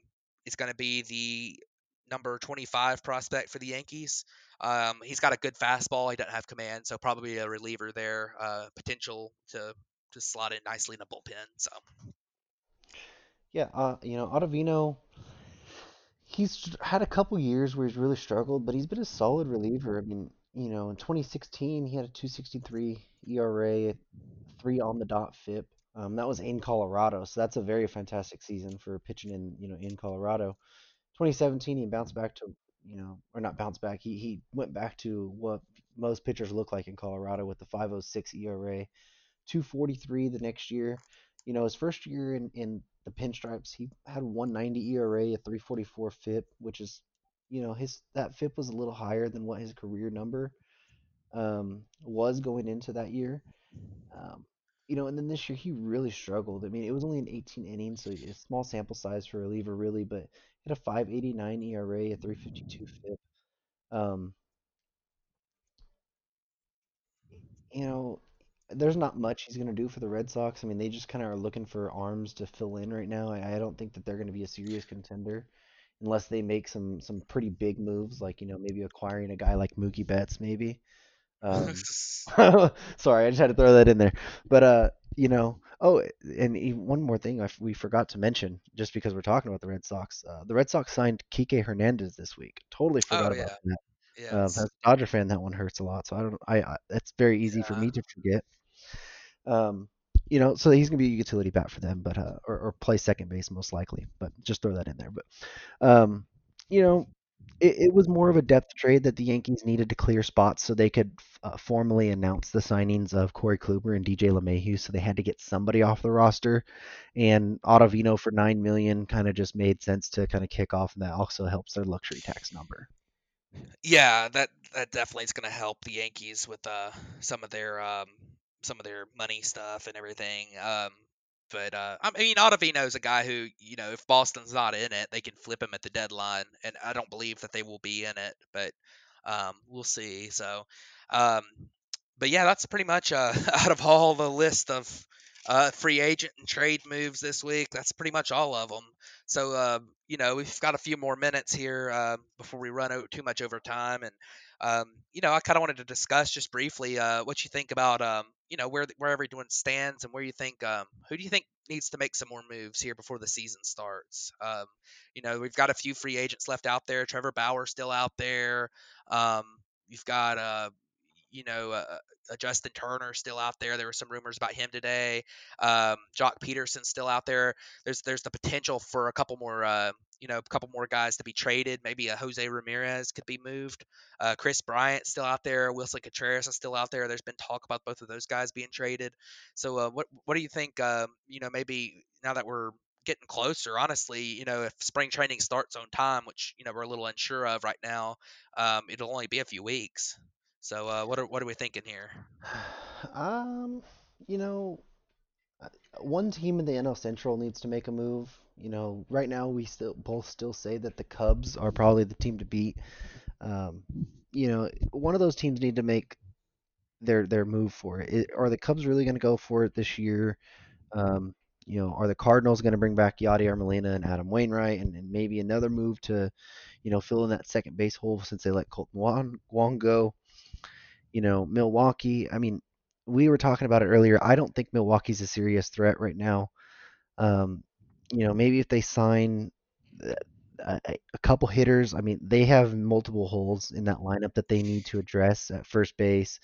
is going to be the number 25 prospect for the Yankees. Um, he's got a good fastball. He doesn't have command, so probably a reliever there. Uh, potential to to slot in nicely in a bullpen. So. Yeah, uh, you know, Ottavino he's had a couple years where he's really struggled, but he's been a solid reliever. I mean, you know, in 2016 he had a 263 ERA, three on the dot FIP. Um, that was in Colorado, so that's a very fantastic season for pitching in you know in Colorado. 2017 he bounced back to you know or not bounced back. He he went back to what most pitchers look like in Colorado with the 506 ERA, 243 the next year. You know his first year in in the pinstripes. He had 190 ERA, a 344 FIP, which is, you know, his that FIP was a little higher than what his career number um, was going into that year. Um, you know, and then this year he really struggled. I mean, it was only an 18 innings, so a small sample size for a reliever, really, but he had a 589 ERA, a 352 FIP. Um, you know, there's not much he's going to do for the Red Sox. I mean, they just kind of are looking for arms to fill in right now. I, I don't think that they're going to be a serious contender unless they make some some pretty big moves, like you know maybe acquiring a guy like Mookie Betts, maybe. Um, sorry, I just had to throw that in there. But uh, you know, oh, and one more thing I, we forgot to mention, just because we're talking about the Red Sox. Uh, the Red Sox signed Kike Hernandez this week. Totally forgot oh, yeah. about that. Yeah, as a Dodger fan, that one hurts a lot. So I don't. I, I it's very easy yeah. for me to forget. Um, you know, so he's gonna be a utility bat for them, but uh, or, or play second base most likely. But just throw that in there. But um, you know, it, it, was more of a depth trade that the Yankees needed to clear spots so they could uh, formally announce the signings of Corey Kluber and DJ LeMahieu. So they had to get somebody off the roster, and Ottavino for nine million kind of just made sense to kind of kick off, and that also helps their luxury tax number. Yeah, that that definitely is going to help the Yankees with uh, some of their um, some of their money stuff and everything. Um, but uh, I mean, Ottavino's a guy who, you know, if Boston's not in it, they can flip him at the deadline, and I don't believe that they will be in it, but um, we'll see. So, um, but yeah, that's pretty much uh, out of all the list of uh, free agent and trade moves this week. That's pretty much all of them. So, uh, you know, we've got a few more minutes here uh, before we run out too much over time, and um, you know, I kind of wanted to discuss just briefly uh, what you think about, um, you know, where where everyone stands and where you think, um, who do you think needs to make some more moves here before the season starts? Um, you know, we've got a few free agents left out there. Trevor Bauer still out there. Um, you've got, uh, you know, uh, uh, Justin Turner still out there. There were some rumors about him today. Um, Joc Pederson still out there. There's there's the potential for a couple more, uh, you know, a couple more guys to be traded. Maybe a Jose Ramirez could be moved. Uh, Kris Bryant still out there. Willson Contreras is still out there. There's been talk about both of those guys being traded. So uh, what what do you think? Um, you know, maybe now that we're getting closer. Honestly, you know, if spring training starts on time, which you know we're a little unsure of right now, um, it'll only be a few weeks. So uh, what are what are we thinking here? Um, you know, uh, one team in the NL Central needs to make a move. You know, right now we still both still say that the Cubs are probably the team to beat. Um, you know, one of those teams need to make their their move for it. it are the Cubs really going to go for it this year? Um, you know, are the Cardinals going to bring back Yadier Molina and Adam Wainwright and, and maybe another move to, you know, fill in that second base hole since they let Kolten Wong, Wong go? You know, Milwaukee, I mean, we were talking about it earlier. I don't think Milwaukee's a serious threat right now. Um, you know, maybe if they sign uh, a, a couple hitters, I mean, they have multiple holes in that lineup that they need to address at first base,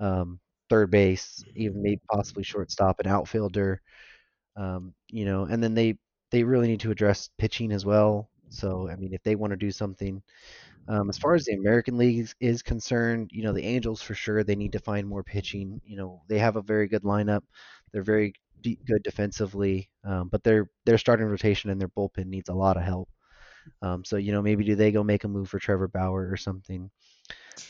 um, third base, even maybe possibly shortstop and outfielder. Um, you know, and then they they really need to address pitching as well. So, I mean, if they want to do something, um, as far as the American League is, concerned, you know, the Angels for sure they need to find more pitching. You know, they have a very good lineup. They're very deep, good defensively, um, but their their starting rotation and their bullpen needs a lot of help. Um, so you know, maybe do they go make a move for Trevor Bauer or something?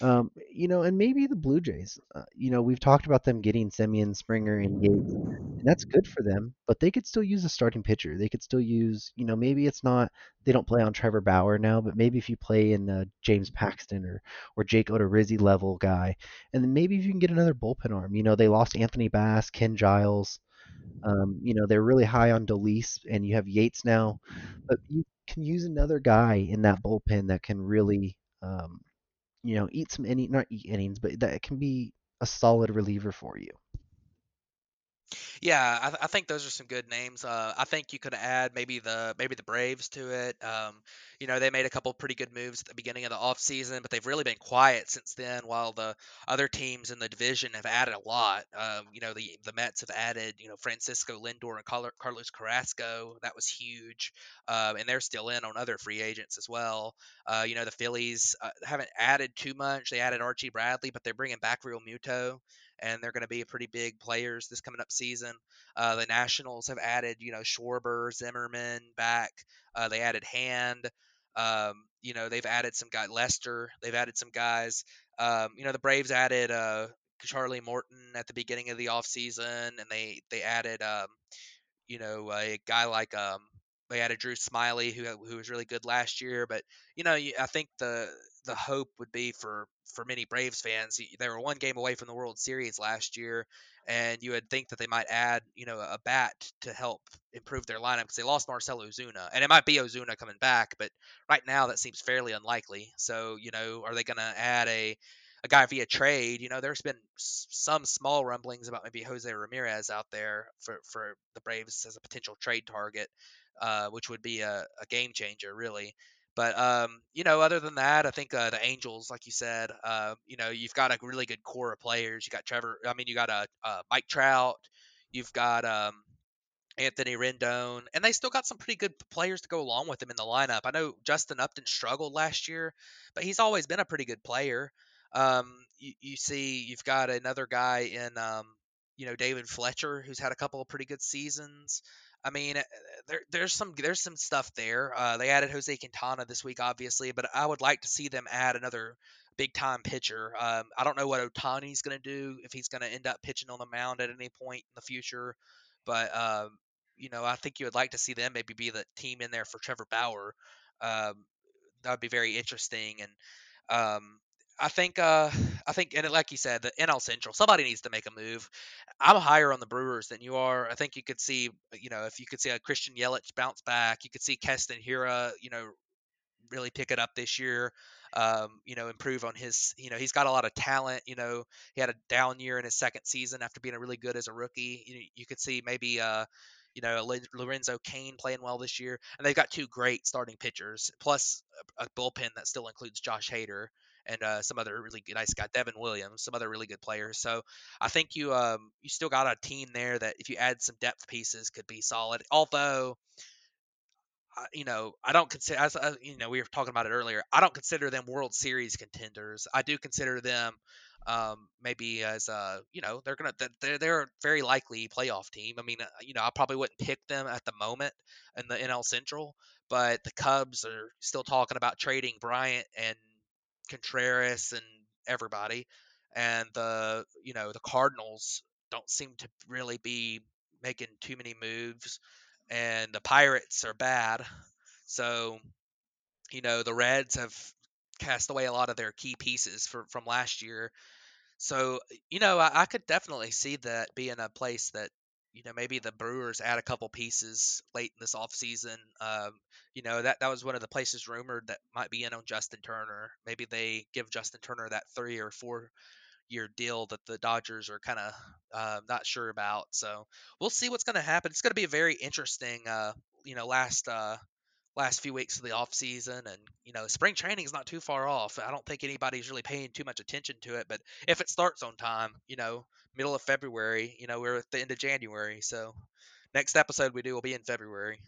Um, you know, and maybe the Blue Jays. Uh, you know, we've talked about them getting Semien, Springer, and Yates, and that's good for them. But they could still use a starting pitcher. They could still use, you know, maybe it's not they don't play on Trevor Bauer now, but maybe if you play in uh, James Paxton or or Jake Odorizzi level guy, and then maybe if you can get another bullpen arm. You know, they lost Anthony Bass, Ken Giles. Um, you know, they're really high on Dolis, and you have Yates now, but you can use another guy in that bullpen that can really um, you know, eat some inning, not eat innings, but that can be a solid reliever for you. Yeah, I, th- I think those are some good names. Uh, I think you could add maybe the maybe the Braves to it. Um, you know, they made a couple pretty good moves at the beginning of the offseason, but they've really been quiet since then. While the other teams in the division have added a lot. Um, you know, the the Mets have added you know Francisco Lindor and Carlos Carrasco. That was huge, um, and they're still in on other free agents as well. Uh, you know, the Phillies uh, haven't added too much. They added Archie Bradley, but they're bringing back Realmuto and they're going to be pretty big players this coming up season. Uh, the Nationals have added, you know, Schwarber, Zimmerman back. Uh, they added Hand. Um, you know, they've added some guy Lester. They've added some guys. Um, you know, the Braves added uh, Charlie Morton at the beginning of the offseason, and they they added, um, you know, a guy like um, they added Drew Smyly, who who was really good last year. But you know, I think the the hope would be for for many Braves fans. They were one game away from the World Series last year, and you would think that they might add, you know, a bat to help improve their lineup because they lost Marcell Ozuna, and it might be Ozuna coming back, but right now that seems fairly unlikely. So, you know, are they going to add a a guy via trade? You know, there's been some small rumblings about maybe Jose Ramirez out there for for the Braves as a potential trade target, uh, which would be a, a game changer, really. But um, you know, other than that, I think uh, the Angels, like you said, uh, you know, you've got a really good core of players. You got Trevor. I mean, you got a, a Mike Trout. You've got um, Anthony Rendon, and they still got some pretty good players to go along with them in the lineup. I know Justin Upton struggled last year, but he's always been a pretty good player. Um, you, you see, you've got another guy in, um, you know, David Fletcher, who's had a couple of pretty good seasons. I mean, uh, there, there's some there's some stuff there. Uh, they added Jose Quintana this week, obviously, but I would like to see them add another big time pitcher. Um, I don't know what Ohtani's going to do if he's going to end up pitching on the mound at any point in the future, but um, you know, I think you would like to see them maybe be the team in there for Trevor Bauer. Um, that would be very interesting. And um, I think, uh, I think, and like you said, the NL Central, somebody needs to make a move. I'm higher on the Brewers than you are. I think you could see, you know, if you could see a Christian Yelich bounce back, you could see Keston Hiura, you know, really pick it up this year. Um, you know, improve on his. You know, he's got a lot of talent. You know, he had a down year in his second season after being really good as a rookie. You, you could see maybe. Uh, you know, Lorenzo Cain playing well this year, and they've got two great starting pitchers, plus a bullpen that still includes Josh Hader and uh, some other really nice guy, Devin Williams, some other really good players. So I think you um, you still got a team there that if you add some depth pieces could be solid. Although you know, I don't consider as uh, you know we were talking about it earlier. I don't consider them World Series contenders. I do consider them um, maybe as uh, you know they're gonna they're they're a very likely playoff team. I mean, uh, you know, I probably wouldn't pick them at the moment in the NL Central, but the Cubs are still talking about trading Bryant and Contreras and everybody, and the you know the Cardinals don't seem to really be making too many moves and the Pirates are bad. So, you know, the Reds have cast away a lot of their key pieces for, from last year. So, you know, I, I could definitely see that being a place that, you know, maybe the Brewers add a couple pieces late in this offseason. Um, you know, that, that was one of the places rumored that might be in on Justin Turner. Maybe they give Justin Turner that three or four year deal that the Dodgers are kind of uh, not sure about. So we'll see what's going to happen. It's going to be a very interesting, uh, you know, last uh, last few weeks of the off season, and you know, spring training is not too far off. I don't think anybody's really paying too much attention to it, but if it starts on time, you know, middle of February, you know, we're at the end of January, so next episode we do will be in February.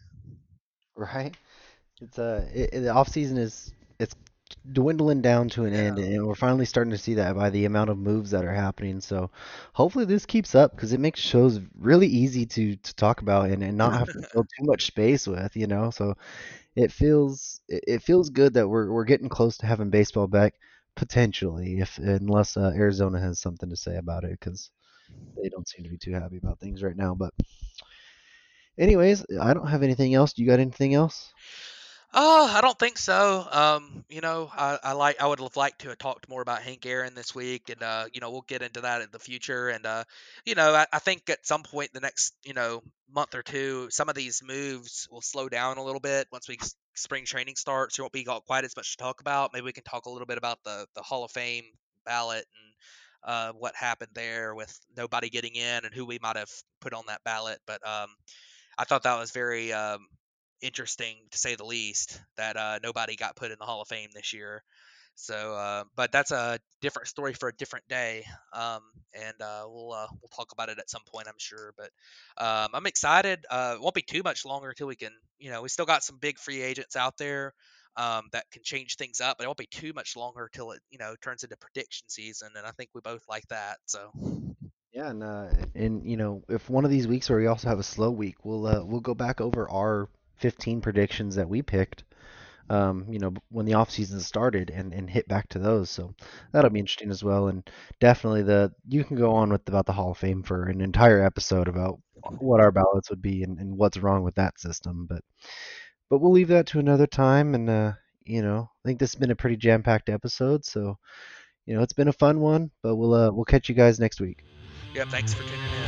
Right. It's uh, it, the off season is it's dwindling down to an yeah. end, and we're finally starting to see that by the amount of moves that are happening. So hopefully this keeps up because it makes shows really easy to to talk about and, and not have to fill too much space with, you know. So it feels it, feels good that we're we're getting close to having baseball back potentially, if unless uh, Arizona has something to say about it because they don't seem to be too happy about things right now. But anyways, I don't have anything else. Do you got anything else? Uh, I don't think so. Um, you know, I, I like I would have liked to have talked more about Hank Aaron this week, and uh, you know, we'll get into that in the future. And uh, you know, I, I think at some point in the next you know month or two, some of these moves will slow down a little bit once we spring training starts. There won't be quite as much to talk about. Maybe we can talk a little bit about the the Hall of Fame ballot and uh, what happened there with nobody getting in and who we might have put on that ballot. But um, I thought that was very um, interesting to say the least that uh, nobody got put in the Hall of Fame this year. So, uh, but that's a different story for a different day, um, and uh, we'll uh, we'll talk about it at some point, I'm sure. But um, I'm excited. Uh, it won't be too much longer until we can, you know, we still got some big free agents out there um, that can change things up, but it won't be too much longer until it, you know, turns into prediction season, and I think we both like that. So. Yeah, and uh, and you know, if one of these weeks where we also have a slow week, we'll uh, we'll go back over our 15 predictions that we picked, um, you know, when the off season started and, and hit back to those. So that'll be interesting as well. And definitely the you can go on with about the Hall of Fame for an entire episode about what our ballots would be and, and what's wrong with that system. But but we'll leave that to another time. And uh, you know, I think this has been a pretty jam packed episode. So you know, it's been a fun one. But we'll uh, we'll catch you guys next week. Yeah, thanks for tuning in.